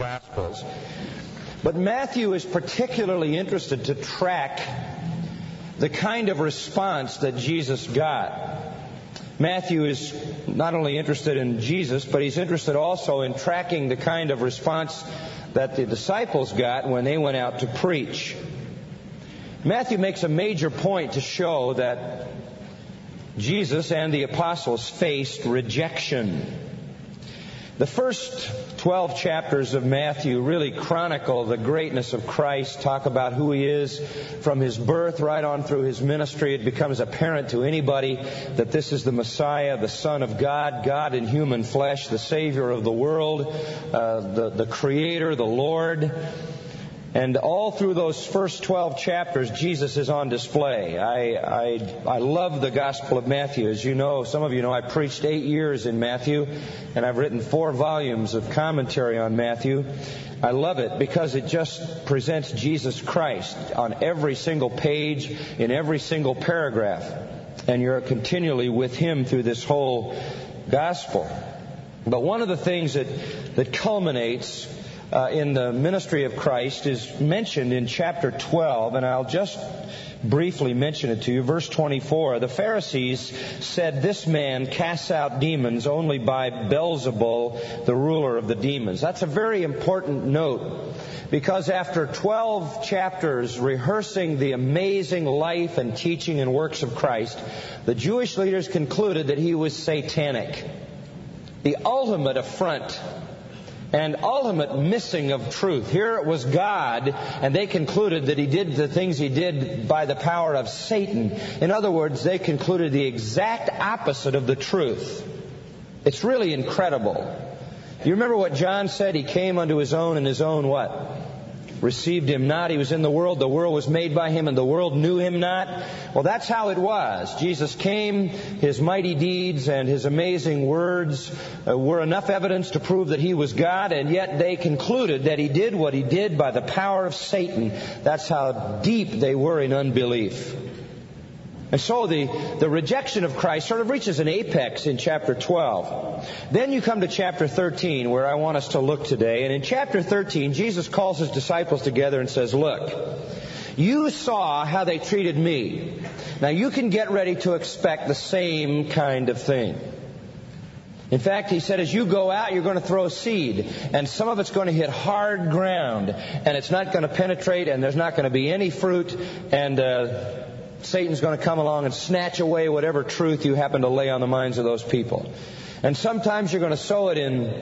Gospels. But Matthew is particularly interested to track the kind of response that Jesus got. Matthew is not only interested in Jesus, but he's interested also in tracking the kind of response that the disciples got when they went out to preach. Matthew makes a major point to show that Jesus and the apostles faced rejection. The first 12 chapters of Matthew really chronicle the greatness of Christ, talk about who he is from his birth right on through his ministry. It becomes apparent to anybody that this is the Messiah, the Son of God, God in human flesh, the Savior of the world, uh, the, the Creator, the Lord. And all through those first 12 chapters, Jesus is on display. I, I, I love the Gospel of Matthew. As you know, some of you know, I preached eight years in Matthew, and I've written four volumes of commentary on Matthew. I love it because it just presents Jesus Christ on every single page, in every single paragraph. And you're continually with Him through this whole Gospel. But one of the things that, that culminates uh, in the ministry of Christ is mentioned in chapter 12, and I'll just briefly mention it to you. Verse 24, the Pharisees said this man casts out demons only by Beelzebul, the ruler of the demons. That's a very important note because after 12 chapters rehearsing the amazing life and teaching and works of Christ, the Jewish leaders concluded that he was satanic. The ultimate affront and ultimate missing of truth. Here it was God, and they concluded that he did the things he did by the power of Satan. In other words, they concluded the exact opposite of the truth. It's really incredible. You remember what John said? He came unto his own, and his own what? Received him not. He was in the world. The world was made by him and the world knew him not. Well, that's how it was. Jesus came. His mighty deeds and his amazing words uh, were enough evidence to prove that he was God and yet they concluded that he did what he did by the power of Satan. That's how deep they were in unbelief. And so the, the rejection of Christ sort of reaches an apex in chapter 12. Then you come to chapter 13 where I want us to look today. And in chapter 13, Jesus calls his disciples together and says, look, you saw how they treated me. Now you can get ready to expect the same kind of thing. In fact, he said, as you go out, you're going to throw seed, and some of it's going to hit hard ground, and it's not going to penetrate, and there's not going to be any fruit, and uh, Satan's going to come along and snatch away whatever truth you happen to lay on the minds of those people. And sometimes you're going to sow it in,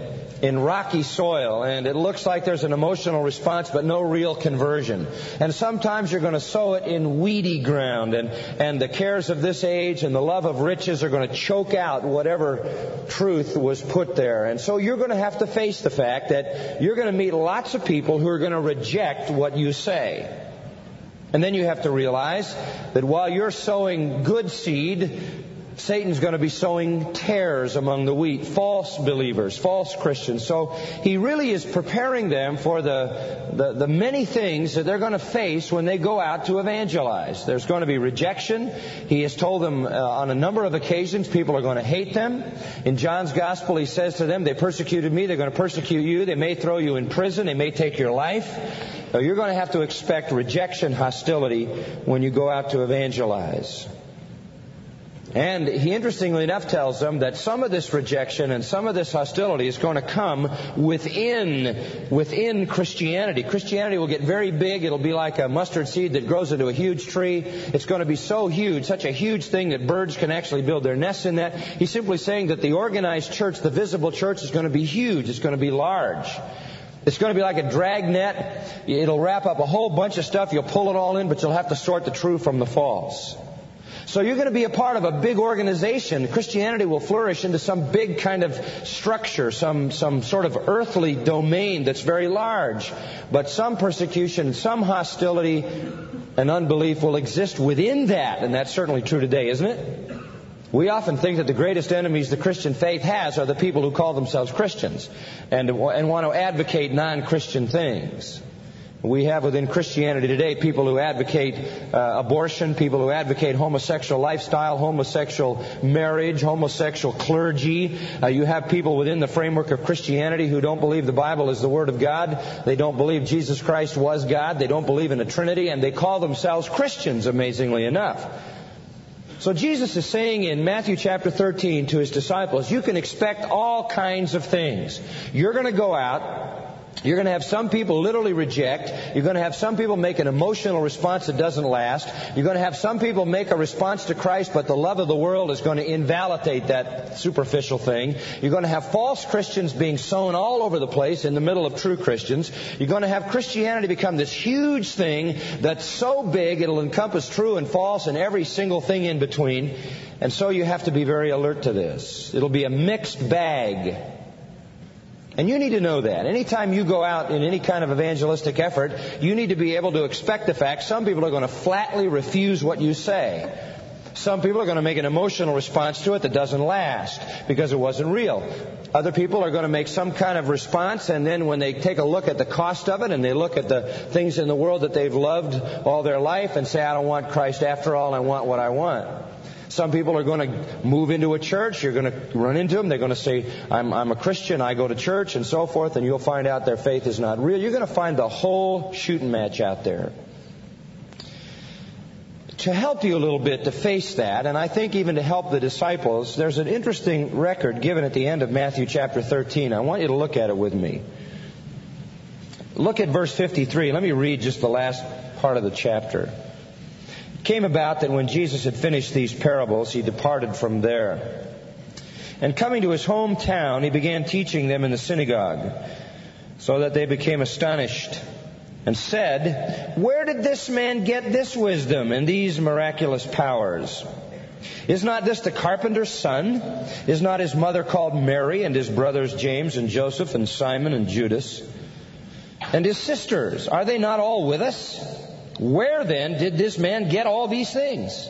in rocky soil and it looks like there's an emotional response but no real conversion. And sometimes you're going to sow it in weedy ground and, and the cares of this age and the love of riches are going to choke out whatever truth was put there. And so you're going to have to face the fact that you're going to meet lots of people who are going to reject what you say. And then you have to realize that while you're sowing good seed, Satan's going to be sowing tares among the wheat, false believers, false Christians. So he really is preparing them for the, the, the, many things that they're going to face when they go out to evangelize. There's going to be rejection. He has told them uh, on a number of occasions people are going to hate them. In John's gospel, he says to them, they persecuted me, they're going to persecute you, they may throw you in prison, they may take your life. So you're going to have to expect rejection, hostility when you go out to evangelize. And he interestingly enough tells them that some of this rejection and some of this hostility is going to come within, within Christianity. Christianity will get very big. It'll be like a mustard seed that grows into a huge tree. It's going to be so huge, such a huge thing that birds can actually build their nests in that. He's simply saying that the organized church, the visible church is going to be huge. It's going to be large. It's going to be like a drag net. It'll wrap up a whole bunch of stuff. You'll pull it all in, but you'll have to sort the true from the false. So you're going to be a part of a big organization. Christianity will flourish into some big kind of structure, some, some sort of earthly domain that's very large. But some persecution, some hostility and unbelief will exist within that. And that's certainly true today, isn't it? We often think that the greatest enemies the Christian faith has are the people who call themselves Christians and, and want to advocate non-Christian things. We have within Christianity today people who advocate uh, abortion, people who advocate homosexual lifestyle, homosexual marriage, homosexual clergy. Uh, you have people within the framework of Christianity who don't believe the Bible is the Word of God. They don't believe Jesus Christ was God. They don't believe in a Trinity, and they call themselves Christians, amazingly enough. So Jesus is saying in Matthew chapter 13 to his disciples, you can expect all kinds of things. You're going to go out, you're going to have some people literally reject. You're going to have some people make an emotional response that doesn't last. You're going to have some people make a response to Christ, but the love of the world is going to invalidate that superficial thing. You're going to have false Christians being sown all over the place in the middle of true Christians. You're going to have Christianity become this huge thing that's so big it'll encompass true and false and every single thing in between. And so you have to be very alert to this. It'll be a mixed bag. And you need to know that. Anytime you go out in any kind of evangelistic effort, you need to be able to expect the fact some people are going to flatly refuse what you say. Some people are going to make an emotional response to it that doesn't last because it wasn't real. Other people are going to make some kind of response and then when they take a look at the cost of it and they look at the things in the world that they've loved all their life and say, I don't want Christ after all, I want what I want. Some people are going to move into a church. You're going to run into them. They're going to say, I'm, I'm a Christian. I go to church and so forth. And you'll find out their faith is not real. You're going to find the whole shooting match out there. To help you a little bit to face that, and I think even to help the disciples, there's an interesting record given at the end of Matthew chapter 13. I want you to look at it with me. Look at verse 53. Let me read just the last part of the chapter came about that when Jesus had finished these parables, he departed from there. And coming to his hometown, he began teaching them in the synagogue, so that they became astonished and said, Where did this man get this wisdom and these miraculous powers? Is not this the carpenter's son? Is not his mother called Mary and his brothers James and Joseph and Simon and Judas? And his sisters, are they not all with us? Where then did this man get all these things?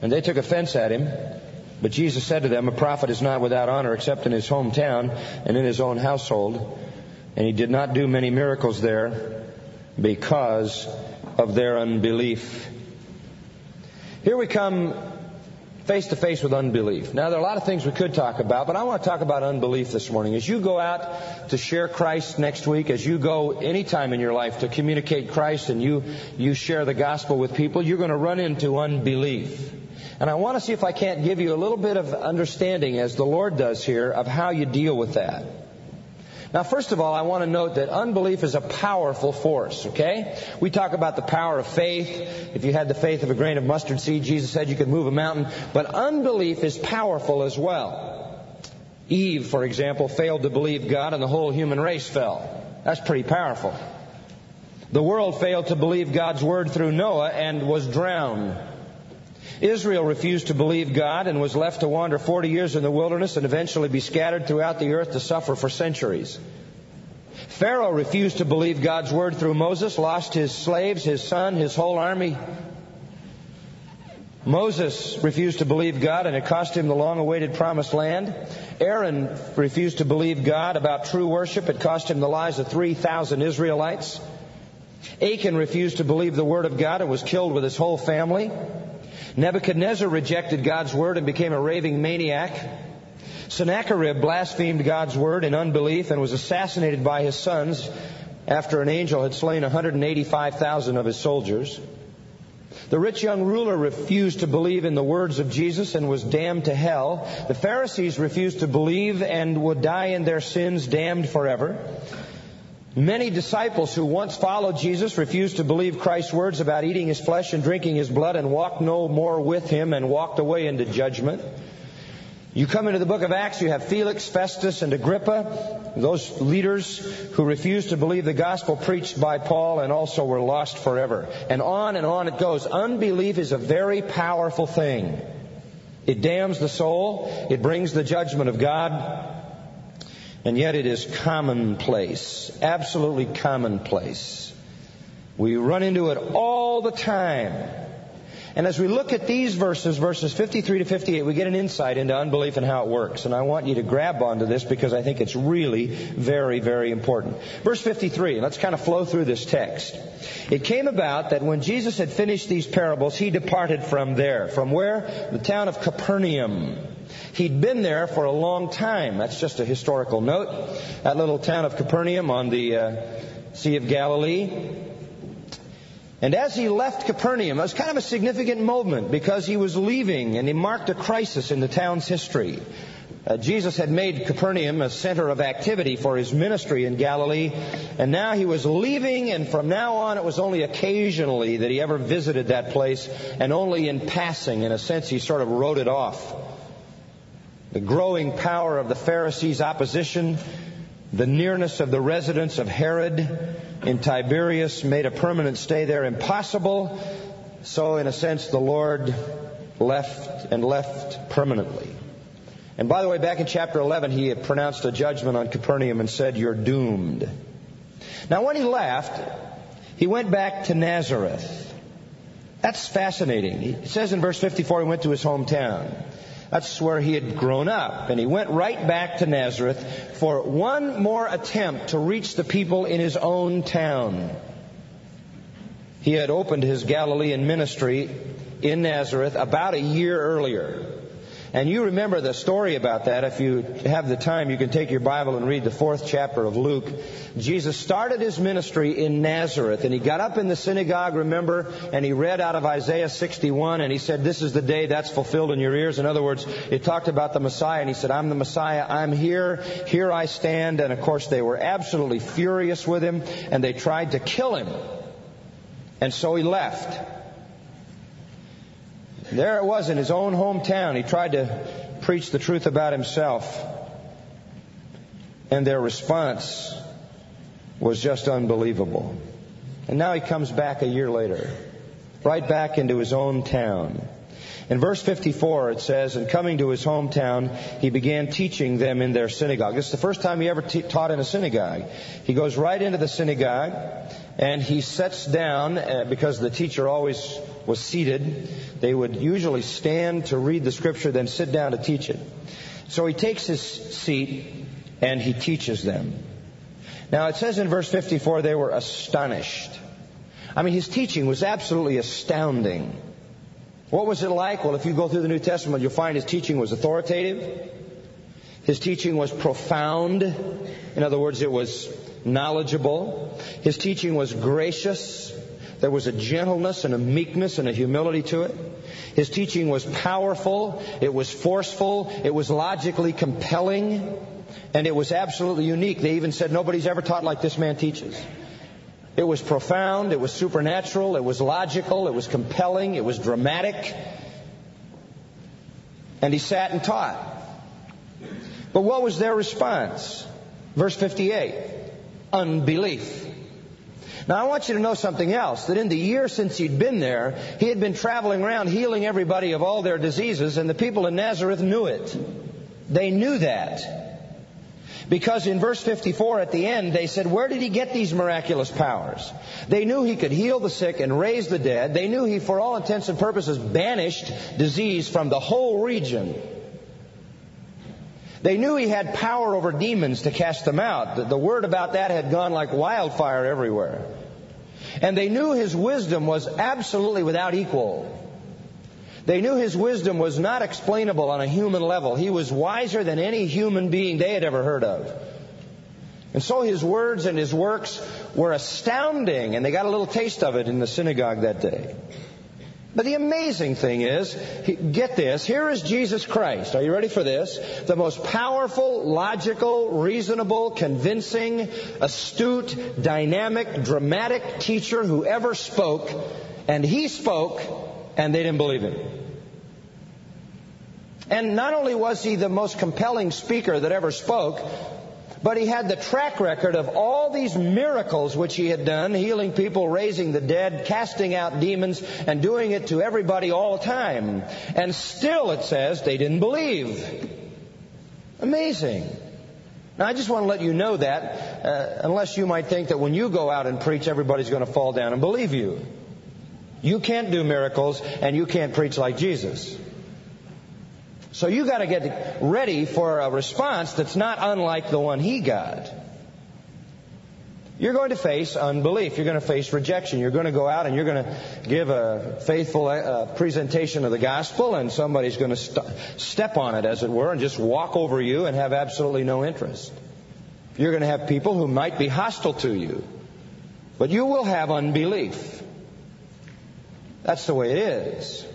And they took offense at him. But Jesus said to them, A prophet is not without honor except in his hometown and in his own household. And he did not do many miracles there because of their unbelief. Here we come face to face with unbelief. Now, there are a lot of things we could talk about, but I want to talk about unbelief this morning. As you go out to share Christ next week, as you go anytime in your life to communicate Christ and you, you share the gospel with people, you're going to run into unbelief. And I want to see if I can't give you a little bit of understanding, as the Lord does here, of how you deal with that. Now, first of all, I want to note that unbelief is a powerful force, okay? We talk about the power of faith. If you had the faith of a grain of mustard seed, Jesus said you could move a mountain. But unbelief is powerful as well. Eve, for example, failed to believe God and the whole human race fell. That's pretty powerful. The world failed to believe God's word through Noah and was drowned. Israel refused to believe God and was left to wander 40 years in the wilderness and eventually be scattered throughout the earth to suffer for centuries. Pharaoh refused to believe God's word through Moses, lost his slaves, his son, his whole army. Moses refused to believe God and it cost him the long awaited promised land. Aaron refused to believe God about true worship. It cost him the lives of 3,000 Israelites. Achan refused to believe the word of God and was killed with his whole family. Nebuchadnezzar rejected God's word and became a raving maniac. Sennacherib blasphemed God's word in unbelief and was assassinated by his sons after an angel had slain 185,000 of his soldiers. The rich young ruler refused to believe in the words of Jesus and was damned to hell. The Pharisees refused to believe and would die in their sins, damned forever. Many disciples who once followed Jesus refused to believe Christ's words about eating his flesh and drinking his blood and walked no more with him and walked away into judgment. You come into the book of Acts, you have Felix, Festus, and Agrippa, those leaders who refused to believe the gospel preached by Paul and also were lost forever. And on and on it goes. Unbelief is a very powerful thing. It damns the soul. It brings the judgment of God. And yet it is commonplace, absolutely commonplace. We run into it all the time. And as we look at these verses, verses 53 to 58, we get an insight into unbelief and how it works. And I want you to grab onto this because I think it's really very, very important. Verse 53, let's kind of flow through this text. It came about that when Jesus had finished these parables, he departed from there. From where? The town of Capernaum. He'd been there for a long time. That's just a historical note. That little town of Capernaum on the uh, Sea of Galilee. And as he left Capernaum, it was kind of a significant moment because he was leaving and he marked a crisis in the town's history. Uh, Jesus had made Capernaum a center of activity for his ministry in Galilee, and now he was leaving, and from now on it was only occasionally that he ever visited that place, and only in passing. In a sense, he sort of wrote it off. The growing power of the Pharisees' opposition, the nearness of the residence of Herod, in Tiberias made a permanent stay there impossible. So, in a sense, the Lord left and left permanently. And by the way, back in chapter 11, he had pronounced a judgment on Capernaum and said, You're doomed. Now, when he left, he went back to Nazareth. That's fascinating. He says in verse 54 he went to his hometown. That's where he had grown up. And he went right back to Nazareth for one more attempt to reach the people in his own town. He had opened his Galilean ministry in Nazareth about a year earlier. And you remember the story about that. If you have the time, you can take your Bible and read the fourth chapter of Luke. Jesus started his ministry in Nazareth and he got up in the synagogue, remember, and he read out of Isaiah 61 and he said, this is the day that's fulfilled in your ears. In other words, it talked about the Messiah and he said, I'm the Messiah. I'm here. Here I stand. And of course, they were absolutely furious with him and they tried to kill him. And so he left. There it was in his own hometown. He tried to preach the truth about himself. And their response was just unbelievable. And now he comes back a year later, right back into his own town. In verse 54, it says, And coming to his hometown, he began teaching them in their synagogue. This is the first time he ever t- taught in a synagogue. He goes right into the synagogue, and he sits down, uh, because the teacher always was seated. They would usually stand to read the scripture, then sit down to teach it. So he takes his seat, and he teaches them. Now it says in verse 54, they were astonished. I mean, his teaching was absolutely astounding. What was it like? Well, if you go through the New Testament, you'll find his teaching was authoritative. His teaching was profound. In other words, it was knowledgeable. His teaching was gracious. There was a gentleness and a meekness and a humility to it. His teaching was powerful. It was forceful. It was logically compelling. And it was absolutely unique. They even said nobody's ever taught like this man teaches. It was profound, it was supernatural, it was logical, it was compelling, it was dramatic. And he sat and taught. But what was their response? Verse 58 unbelief. Now I want you to know something else, that in the year since he'd been there, he had been traveling around healing everybody of all their diseases, and the people in Nazareth knew it. They knew that. Because in verse 54 at the end, they said, Where did he get these miraculous powers? They knew he could heal the sick and raise the dead. They knew he, for all intents and purposes, banished disease from the whole region. They knew he had power over demons to cast them out. The, the word about that had gone like wildfire everywhere. And they knew his wisdom was absolutely without equal. They knew his wisdom was not explainable on a human level. He was wiser than any human being they had ever heard of. And so his words and his works were astounding, and they got a little taste of it in the synagogue that day. But the amazing thing is, get this, here is Jesus Christ. Are you ready for this? The most powerful, logical, reasonable, convincing, astute, dynamic, dramatic teacher who ever spoke, and he spoke, and they didn't believe him. And not only was he the most compelling speaker that ever spoke, but he had the track record of all these miracles which he had done, healing people, raising the dead, casting out demons, and doing it to everybody all the time. And still, it says, they didn't believe. Amazing. Now, I just want to let you know that, uh, unless you might think that when you go out and preach, everybody's going to fall down and believe you. You can't do miracles and you can't preach like Jesus. So you got to get ready for a response that's not unlike the one he got. You're going to face unbelief. You're going to face rejection. You're going to go out and you're going to give a faithful uh, presentation of the gospel, and somebody's going to st- step on it, as it were, and just walk over you and have absolutely no interest. You're going to have people who might be hostile to you, but you will have unbelief. That's the way it is.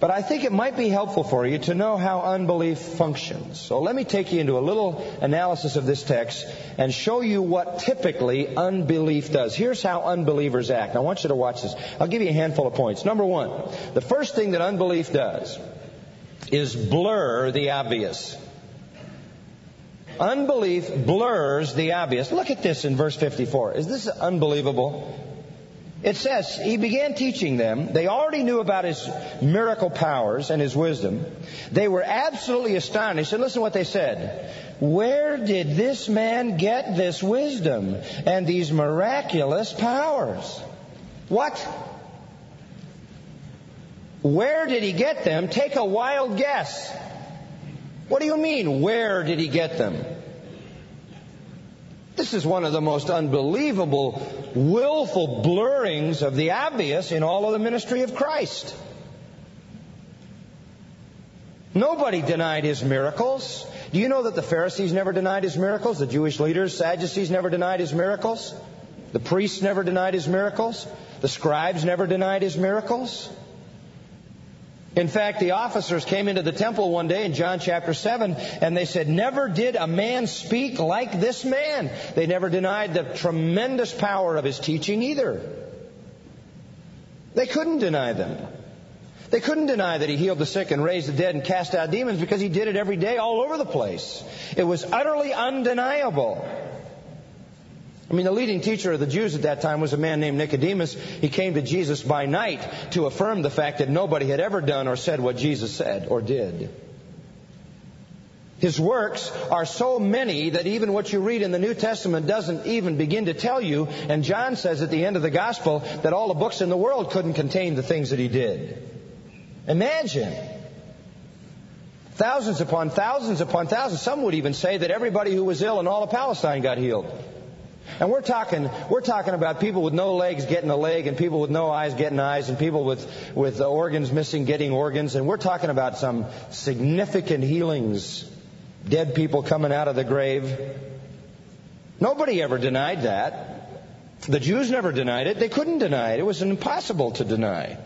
But I think it might be helpful for you to know how unbelief functions. So let me take you into a little analysis of this text and show you what typically unbelief does. Here's how unbelievers act. I want you to watch this. I'll give you a handful of points. Number one, the first thing that unbelief does is blur the obvious. Unbelief blurs the obvious. Look at this in verse 54. Is this unbelievable? It says, He began teaching them. They already knew about His miracle powers and His wisdom. They were absolutely astonished. And listen to what they said. Where did this man get this wisdom and these miraculous powers? What? Where did he get them? Take a wild guess. What do you mean, where did he get them? This is one of the most unbelievable, willful blurrings of the obvious in all of the ministry of Christ. Nobody denied his miracles. Do you know that the Pharisees never denied his miracles? The Jewish leaders, Sadducees never denied his miracles? The priests never denied his miracles? The scribes never denied his miracles? In fact, the officers came into the temple one day in John chapter 7 and they said, Never did a man speak like this man. They never denied the tremendous power of his teaching either. They couldn't deny them. They couldn't deny that he healed the sick and raised the dead and cast out demons because he did it every day all over the place. It was utterly undeniable. I mean, the leading teacher of the Jews at that time was a man named Nicodemus. He came to Jesus by night to affirm the fact that nobody had ever done or said what Jesus said or did. His works are so many that even what you read in the New Testament doesn't even begin to tell you. And John says at the end of the gospel that all the books in the world couldn't contain the things that he did. Imagine. Thousands upon thousands upon thousands. Some would even say that everybody who was ill in all of Palestine got healed. And we're talking, we're talking about people with no legs getting a leg and people with no eyes getting eyes and people with, with organs missing getting organs. And we're talking about some significant healings. Dead people coming out of the grave. Nobody ever denied that. The Jews never denied it. They couldn't deny it. It was impossible to deny.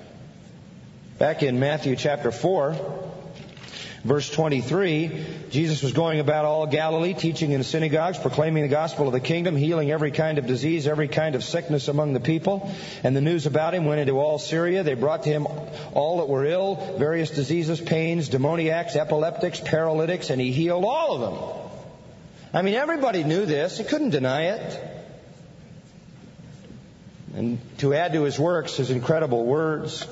Back in Matthew chapter 4, Verse 23, Jesus was going about all Galilee, teaching in synagogues, proclaiming the gospel of the kingdom, healing every kind of disease, every kind of sickness among the people. And the news about him went into all Syria. They brought to him all that were ill, various diseases, pains, demoniacs, epileptics, paralytics, and he healed all of them. I mean, everybody knew this. He couldn't deny it. And to add to his works, his incredible words,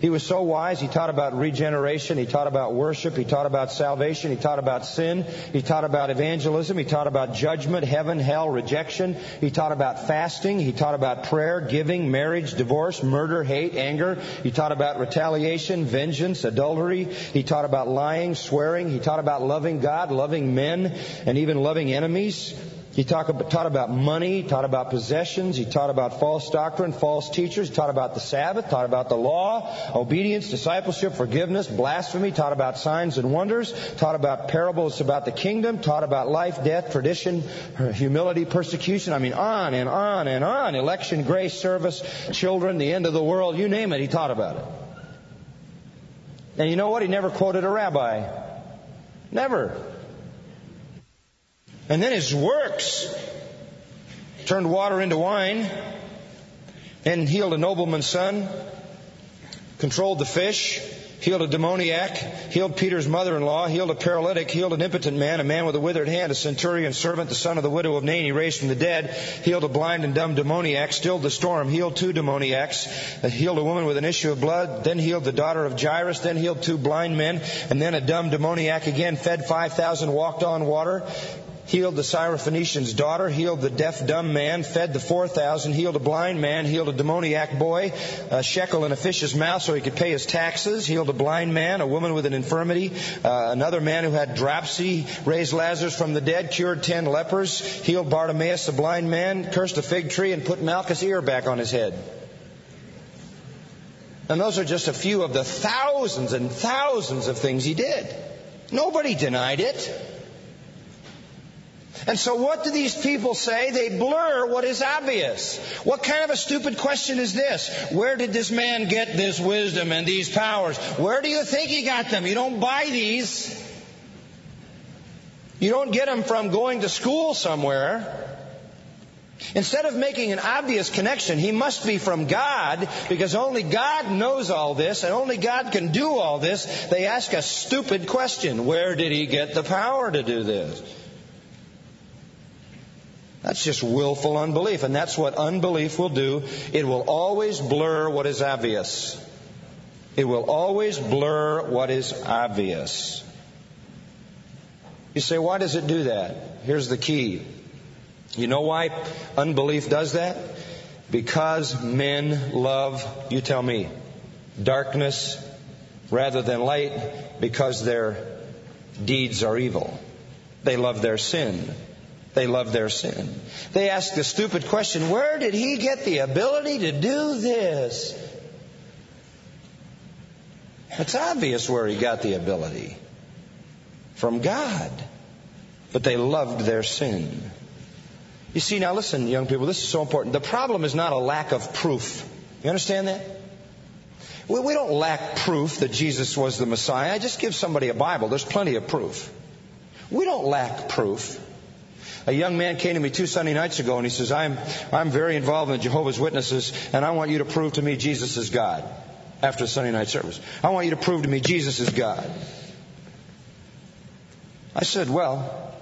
he was so wise. He taught about regeneration. He taught about worship. He taught about salvation. He taught about sin. He taught about evangelism. He taught about judgment, heaven, hell, rejection. He taught about fasting. He taught about prayer, giving, marriage, divorce, murder, hate, anger. He taught about retaliation, vengeance, adultery. He taught about lying, swearing. He taught about loving God, loving men, and even loving enemies. He taught about money, taught about possessions, he taught about false doctrine, false teachers, he taught about the Sabbath, taught about the law, obedience, discipleship, forgiveness, blasphemy, taught about signs and wonders, taught about parables about the kingdom, taught about life, death, tradition, humility, persecution. I mean, on and on and on. Election, grace, service, children, the end of the world, you name it, he taught about it. And you know what? He never quoted a rabbi. Never. And then his works turned water into wine, and healed a nobleman's son, controlled the fish, healed a demoniac, healed Peter's mother-in-law, healed a paralytic, healed an impotent man, a man with a withered hand, a centurion servant, the son of the widow of Nain, he raised from the dead, healed a blind and dumb demoniac, stilled the storm, healed two demoniacs, uh, healed a woman with an issue of blood, then healed the daughter of Jairus, then healed two blind men, and then a dumb demoniac again, fed 5,000, walked on water, healed the Syrophoenician's daughter, healed the deaf dumb man, fed the 4,000, healed a blind man, healed a demoniac boy, a shekel in a fish's mouth so he could pay his taxes, healed a blind man, a woman with an infirmity, uh, another man who had dropsy, raised Lazarus from the dead, cured ten lepers, healed Bartimaeus the blind man, cursed a fig tree, and put Malchus' ear back on his head. And those are just a few of the thousands and thousands of things he did. Nobody denied it. And so what do these people say? They blur what is obvious. What kind of a stupid question is this? Where did this man get this wisdom and these powers? Where do you think he got them? You don't buy these. You don't get them from going to school somewhere. Instead of making an obvious connection, he must be from God because only God knows all this and only God can do all this. They ask a stupid question. Where did he get the power to do this? That's just willful unbelief, and that's what unbelief will do. It will always blur what is obvious. It will always blur what is obvious. You say, why does it do that? Here's the key. You know why unbelief does that? Because men love, you tell me, darkness rather than light because their deeds are evil. They love their sin they love their sin. They ask the stupid question, where did he get the ability to do this? It's obvious where he got the ability. From God. But they loved their sin. You see, now listen, young people, this is so important. The problem is not a lack of proof. You understand that? We, we don't lack proof that Jesus was the Messiah. I just give somebody a Bible. There's plenty of proof. We don't lack proof. A young man came to me two Sunday nights ago and he says, I'm, I'm very involved in the Jehovah's Witnesses and I want you to prove to me Jesus is God after Sunday night service. I want you to prove to me Jesus is God. I said, well,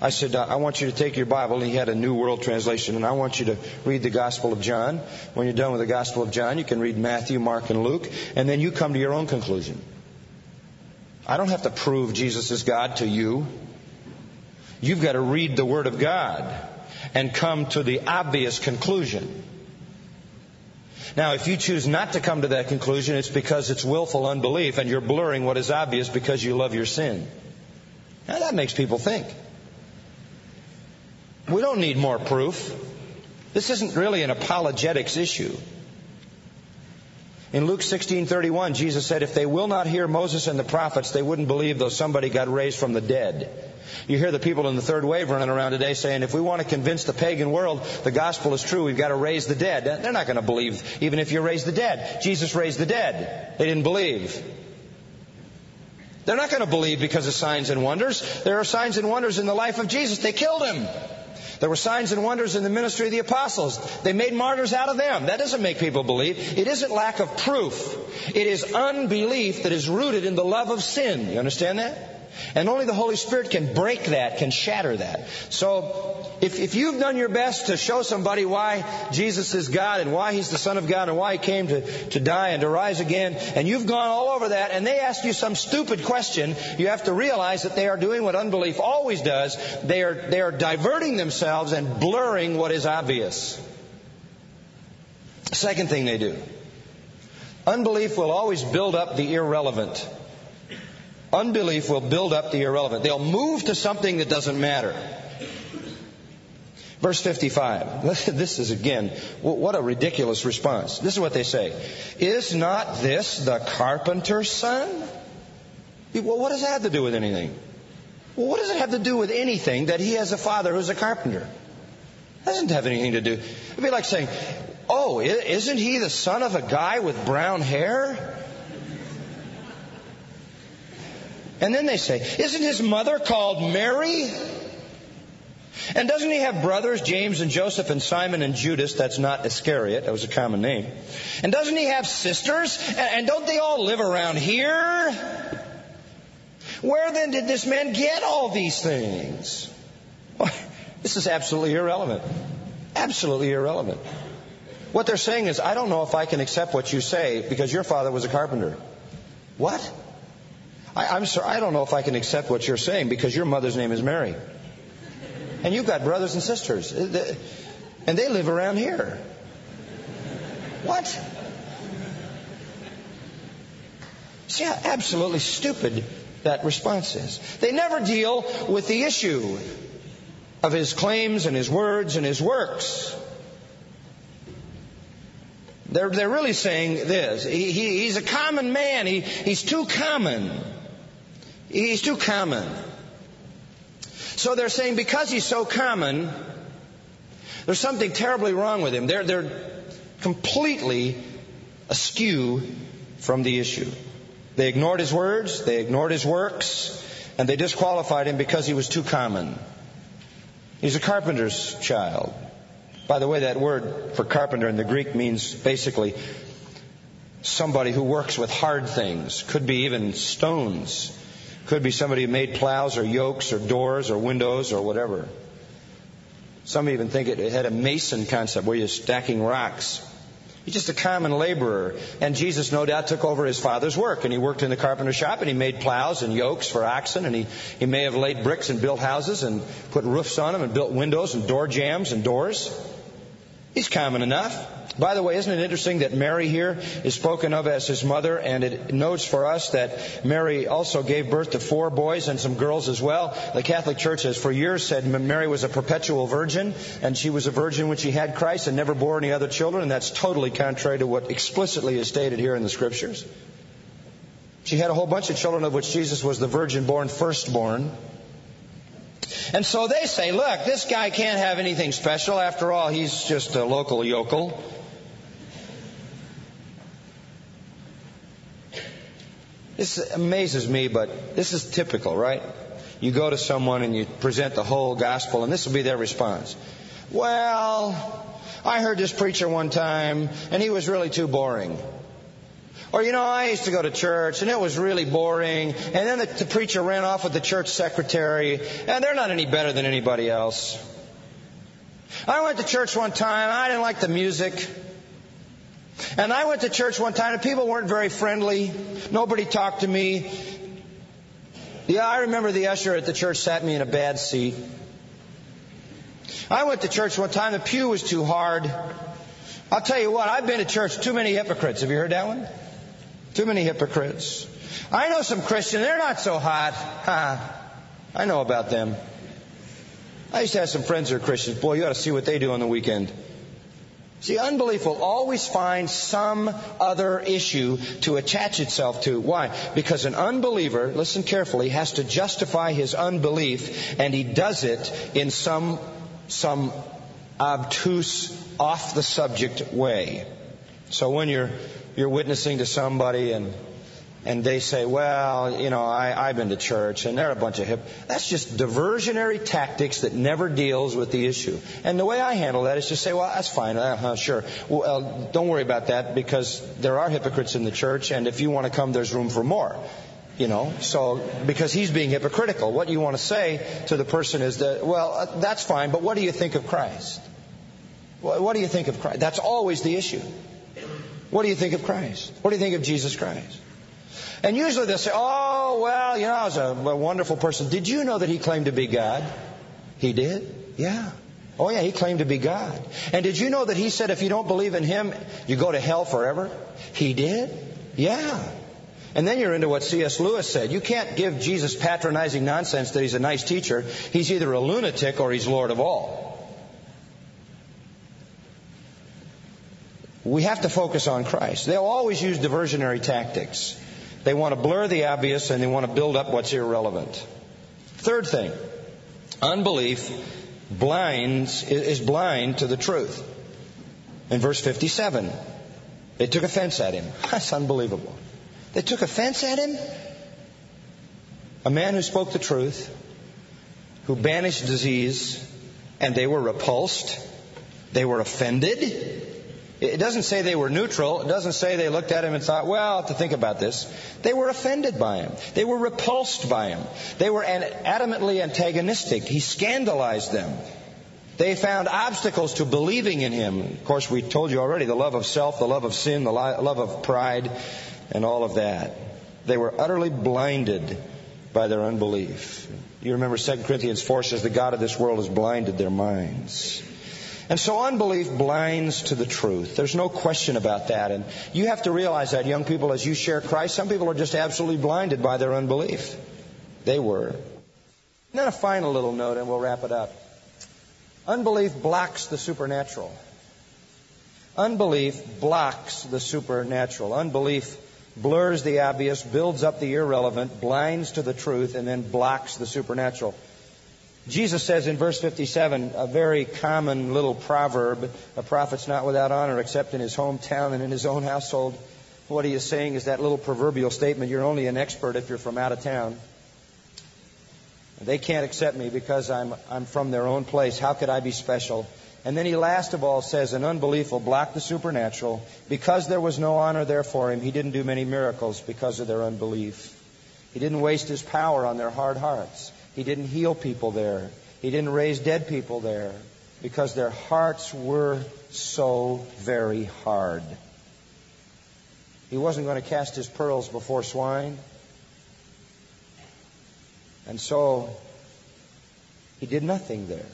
I said, I want you to take your Bible, and he had a New World Translation, and I want you to read the Gospel of John. When you're done with the Gospel of John, you can read Matthew, Mark, and Luke, and then you come to your own conclusion. I don't have to prove Jesus is God to you. You've got to read the Word of God and come to the obvious conclusion. Now, if you choose not to come to that conclusion, it's because it's willful unbelief and you're blurring what is obvious because you love your sin. Now, that makes people think. We don't need more proof. This isn't really an apologetics issue. In Luke 16:31, Jesus said, "If they will not hear Moses and the prophets, they wouldn't believe though somebody got raised from the dead." You hear the people in the third wave running around today saying, if we want to convince the pagan world the gospel is true, we've got to raise the dead. They're not going to believe, even if you raise the dead. Jesus raised the dead. They didn't believe. They're not going to believe because of signs and wonders. There are signs and wonders in the life of Jesus. They killed him. There were signs and wonders in the ministry of the apostles. They made martyrs out of them. That doesn't make people believe. It isn't lack of proof. It is unbelief that is rooted in the love of sin. You understand that? And only the Holy Spirit can break that, can shatter that. So, if, if you've done your best to show somebody why Jesus is God and why He's the Son of God and why He came to, to die and to rise again, and you've gone all over that and they ask you some stupid question, you have to realize that they are doing what unbelief always does. They are, they are diverting themselves and blurring what is obvious. Second thing they do. Unbelief will always build up the irrelevant. Unbelief will build up the irrelevant. They'll move to something that doesn't matter. Verse 55. This is again, what a ridiculous response. This is what they say. Is not this the carpenter's son? Well, what does that have to do with anything? Well, what does it have to do with anything that he has a father who's a carpenter? It doesn't have anything to do. It'd be like saying, oh, isn't he the son of a guy with brown hair? And then they say, Isn't his mother called Mary? And doesn't he have brothers, James and Joseph and Simon and Judas? That's not Iscariot. That was a common name. And doesn't he have sisters? And don't they all live around here? Where then did this man get all these things? This is absolutely irrelevant. Absolutely irrelevant. What they're saying is, I don't know if I can accept what you say because your father was a carpenter. What? I, am sorry, I don't know if I can accept what you're saying because your mother's name is Mary. And you've got brothers and sisters. Uh, and they live around here. What? See how absolutely stupid that response is. They never deal with the issue of his claims and his words and his works. They're, they're really saying this. He, he, he's a common man. He, he's too common. He's too common. So they're saying because he's so common, there's something terribly wrong with him. They're, they're completely askew from the issue. They ignored his words, they ignored his works, and they disqualified him because he was too common. He's a carpenter's child. By the way, that word for carpenter in the Greek means basically somebody who works with hard things. Could be even stones. Could be somebody who made plows or yokes or doors or windows or whatever. Some even think it had a mason concept where you're stacking rocks. He's just a common laborer. And Jesus, no doubt, took over his father's work. And he worked in the carpenter shop and he made plows and yokes for oxen. And he, he may have laid bricks and built houses and put roofs on them and built windows and door jams and doors. He's common enough. By the way, isn't it interesting that Mary here is spoken of as his mother, and it notes for us that Mary also gave birth to four boys and some girls as well. The Catholic Church has for years said Mary was a perpetual virgin, and she was a virgin when she had Christ and never bore any other children, and that's totally contrary to what explicitly is stated here in the Scriptures. She had a whole bunch of children, of which Jesus was the virgin born firstborn. And so they say, look, this guy can't have anything special. After all, he's just a local yokel. This amazes me, but this is typical, right? You go to someone and you present the whole gospel, and this will be their response. Well, I heard this preacher one time, and he was really too boring. Or, you know, I used to go to church and it was really boring. And then the, the preacher ran off with the church secretary and they're not any better than anybody else. I went to church one time. I didn't like the music. And I went to church one time and people weren't very friendly. Nobody talked to me. Yeah, I remember the usher at the church sat me in a bad seat. I went to church one time. The pew was too hard. I'll tell you what, I've been to church too many hypocrites. Have you heard that one? Too many hypocrites. I know some Christians, they're not so hot. Ha. I know about them. I used to have some friends who are Christians. Boy, you ought to see what they do on the weekend. See, unbelief will always find some other issue to attach itself to. Why? Because an unbeliever, listen carefully, has to justify his unbelief, and he does it in some, some obtuse, off the subject way. So when you're you're witnessing to somebody and and they say, well, you know, I, I've been to church and they're a bunch of hip. That's just diversionary tactics that never deals with the issue. And the way I handle that is just say, well, that's fine, uh, sure. Well, don't worry about that because there are hypocrites in the church and if you want to come, there's room for more. You know, so because he's being hypocritical, what you want to say to the person is that, well, uh, that's fine, but what do you think of Christ? What do you think of Christ? That's always the issue. What do you think of Christ? What do you think of Jesus Christ? And usually they'll say, oh, well, you know, I was a, a wonderful person. Did you know that he claimed to be God? He did? Yeah. Oh, yeah, he claimed to be God. And did you know that he said if you don't believe in him, you go to hell forever? He did? Yeah. And then you're into what C.S. Lewis said. You can't give Jesus patronizing nonsense that he's a nice teacher. He's either a lunatic or he's Lord of all. We have to focus on Christ. They'll always use diversionary tactics. They want to blur the obvious and they want to build up what's irrelevant. Third thing, unbelief blinds, is blind to the truth. In verse 57, they took offense at him. That's unbelievable. They took offense at him? A man who spoke the truth, who banished disease, and they were repulsed. They were offended. It doesn't say they were neutral. It doesn't say they looked at him and thought, well, I'll have to think about this. They were offended by him. They were repulsed by him. They were adamantly antagonistic. He scandalized them. They found obstacles to believing in him. Of course, we told you already the love of self, the love of sin, the love of pride, and all of that. They were utterly blinded by their unbelief. You remember 2 Corinthians 4 says, The God of this world has blinded their minds. And so unbelief blinds to the truth. There's no question about that. And you have to realize that, young people, as you share Christ, some people are just absolutely blinded by their unbelief. They were. And then a final little note, and we'll wrap it up. Unbelief blocks the supernatural. Unbelief blocks the supernatural. Unbelief blurs the obvious, builds up the irrelevant, blinds to the truth, and then blocks the supernatural. Jesus says in verse 57, a very common little proverb, a prophet's not without honor except in his hometown and in his own household. What he is saying is that little proverbial statement, you're only an expert if you're from out of town. They can't accept me because I'm, I'm from their own place. How could I be special? And then he last of all says, an unbelief will block the supernatural. Because there was no honor there for him, he didn't do many miracles because of their unbelief. He didn't waste his power on their hard hearts. He didn't heal people there. He didn't raise dead people there because their hearts were so very hard. He wasn't going to cast his pearls before swine. And so he did nothing there.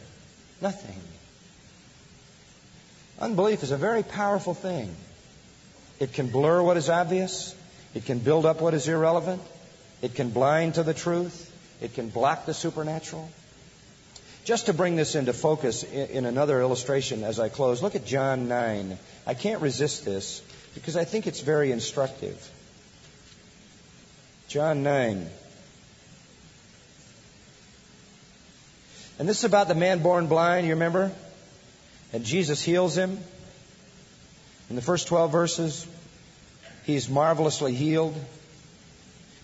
Nothing. Unbelief is a very powerful thing. It can blur what is obvious. It can build up what is irrelevant. It can blind to the truth. It can block the supernatural. Just to bring this into focus in another illustration as I close, look at John 9. I can't resist this because I think it's very instructive. John 9. And this is about the man born blind, you remember? And Jesus heals him. In the first 12 verses, he's marvelously healed.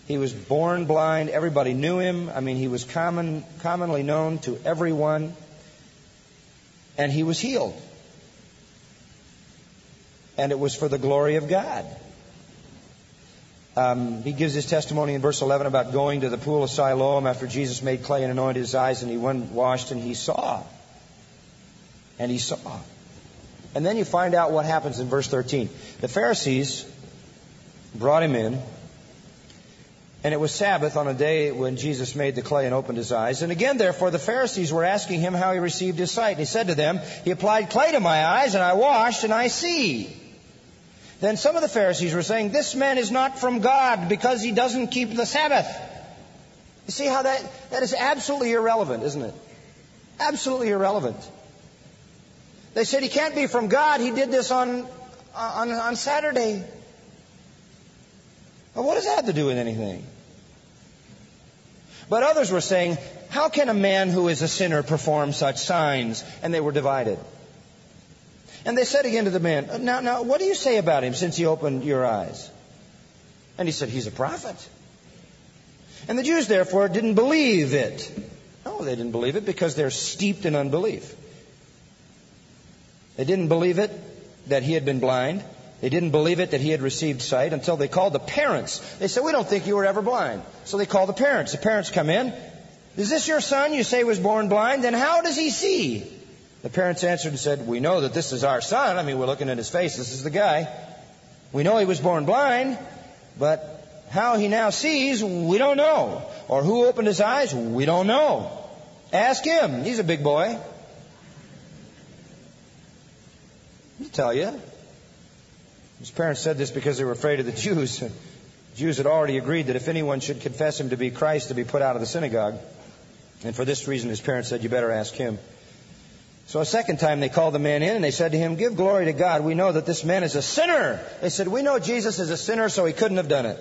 He was born blind. Everybody knew him. I mean, he was common, commonly known to everyone. And he was healed. And it was for the glory of God. Um, he gives his testimony in verse 11 about going to the pool of Siloam after Jesus made clay and anointed his eyes, and he went washed and he saw and he saw. And then you find out what happens in verse 13. The Pharisees brought him in, and it was Sabbath on a day when Jesus made the clay and opened his eyes. And again, therefore, the Pharisees were asking him how he received his sight. And he said to them, He applied clay to my eyes, and I washed, and I see. Then some of the Pharisees were saying, This man is not from God because he doesn't keep the Sabbath. You see how that, that is absolutely irrelevant, isn't it? Absolutely irrelevant. They said he can't be from God. He did this on, on, on Saturday. Well, what does that have to do with anything? But others were saying, how can a man who is a sinner perform such signs? And they were divided. And they said again to the man, now, now, what do you say about him since he opened your eyes? And he said, he's a prophet. And the Jews therefore didn't believe it. No, they didn't believe it because they're steeped in unbelief. They didn't believe it that he had been blind. They didn't believe it that he had received sight until they called the parents. They said, We don't think you were ever blind. So they called the parents. The parents come in. Is this your son you say was born blind? Then how does he see? The parents answered and said, We know that this is our son. I mean, we're looking at his face. This is the guy. We know he was born blind, but how he now sees, we don't know. Or who opened his eyes, we don't know. Ask him. He's a big boy. He'll tell you. His parents said this because they were afraid of the Jews. The Jews had already agreed that if anyone should confess him to be Christ, to be put out of the synagogue. And for this reason, his parents said, You better ask him. So a second time they called the man in and they said to him, Give glory to God. We know that this man is a sinner. They said, We know Jesus is a sinner, so he couldn't have done it.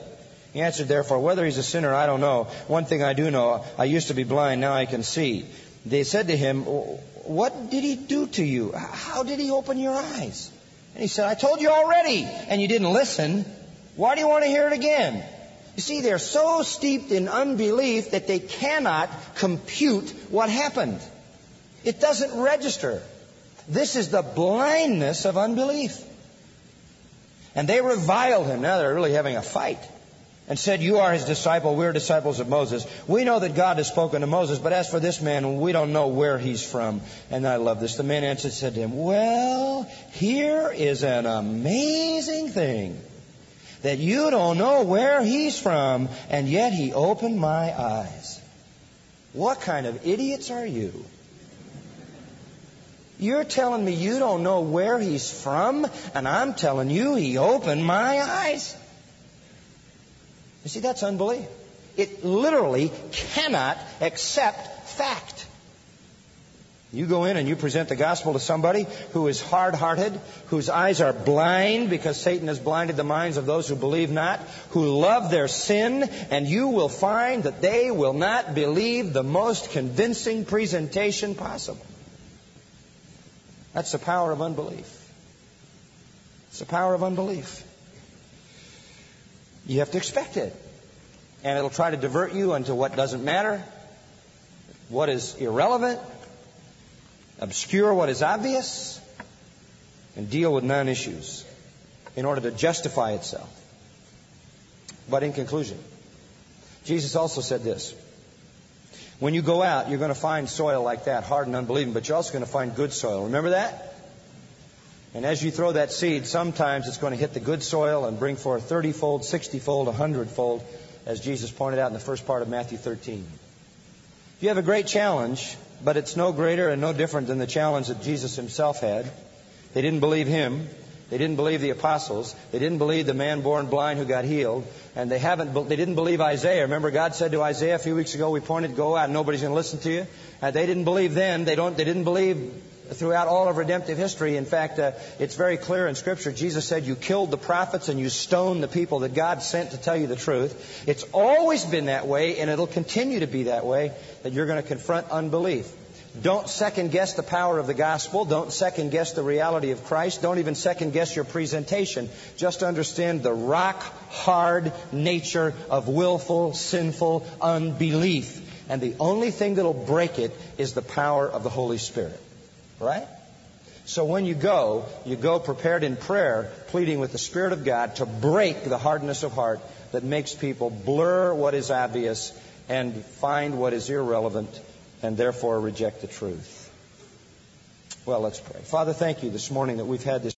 He answered, Therefore, whether he's a sinner, I don't know. One thing I do know, I used to be blind, now I can see. They said to him, what did he do to you? How did he open your eyes? And he said, I told you already, and you didn't listen. Why do you want to hear it again? You see, they're so steeped in unbelief that they cannot compute what happened. It doesn't register. This is the blindness of unbelief. And they revile him. Now they're really having a fight and said, You are his disciple, we're disciples of Moses. We know that God has spoken to Moses, but as for this man, we don't know where he's from. And I love this. The man answered said to him, Well, here is an amazing thing that you don't know where he's from, and yet he opened my eyes. What kind of idiots are you? You're telling me you don't know where he's from, and I'm telling you he opened my eyes. You see, that's unbelief. It literally cannot accept fact. You go in and you present the gospel to somebody who is hard hearted, whose eyes are blind because Satan has blinded the minds of those who believe not, who love their sin, and you will find that they will not believe the most convincing presentation possible. That's the power of unbelief. It's the power of unbelief. You have to expect it. And it'll try to divert you into what doesn't matter, what is irrelevant, obscure what is obvious, and deal with non issues in order to justify itself. But in conclusion, Jesus also said this. When you go out, you're going to find soil like that, hard and unbelieving, but you're also going to find good soil. Remember that? And as you throw that seed, sometimes it's going to hit the good soil and bring forth 30 fold, 60 fold, 100 fold, as Jesus pointed out in the first part of Matthew 13. You have a great challenge but it's no greater and no different than the challenge that Jesus himself had. They didn't believe him. They didn't believe the apostles. They didn't believe the man born blind who got healed. And they haven't, they didn't believe Isaiah. Remember God said to Isaiah a few weeks ago, we pointed, go out, nobody's going to listen to you. Uh, they didn't believe then. They don't, they didn't believe throughout all of redemptive history. In fact, uh, it's very clear in Scripture. Jesus said, You killed the prophets and you stoned the people that God sent to tell you the truth. It's always been that way, and it'll continue to be that way, that you're going to confront unbelief. Don't second guess the power of the gospel. Don't second guess the reality of Christ. Don't even second guess your presentation. Just understand the rock hard nature of willful, sinful unbelief. And the only thing that'll break it is the power of the Holy Spirit. Right? So when you go, you go prepared in prayer, pleading with the Spirit of God to break the hardness of heart that makes people blur what is obvious and find what is irrelevant and therefore reject the truth. Well, let's pray. Father, thank you this morning that we've had this.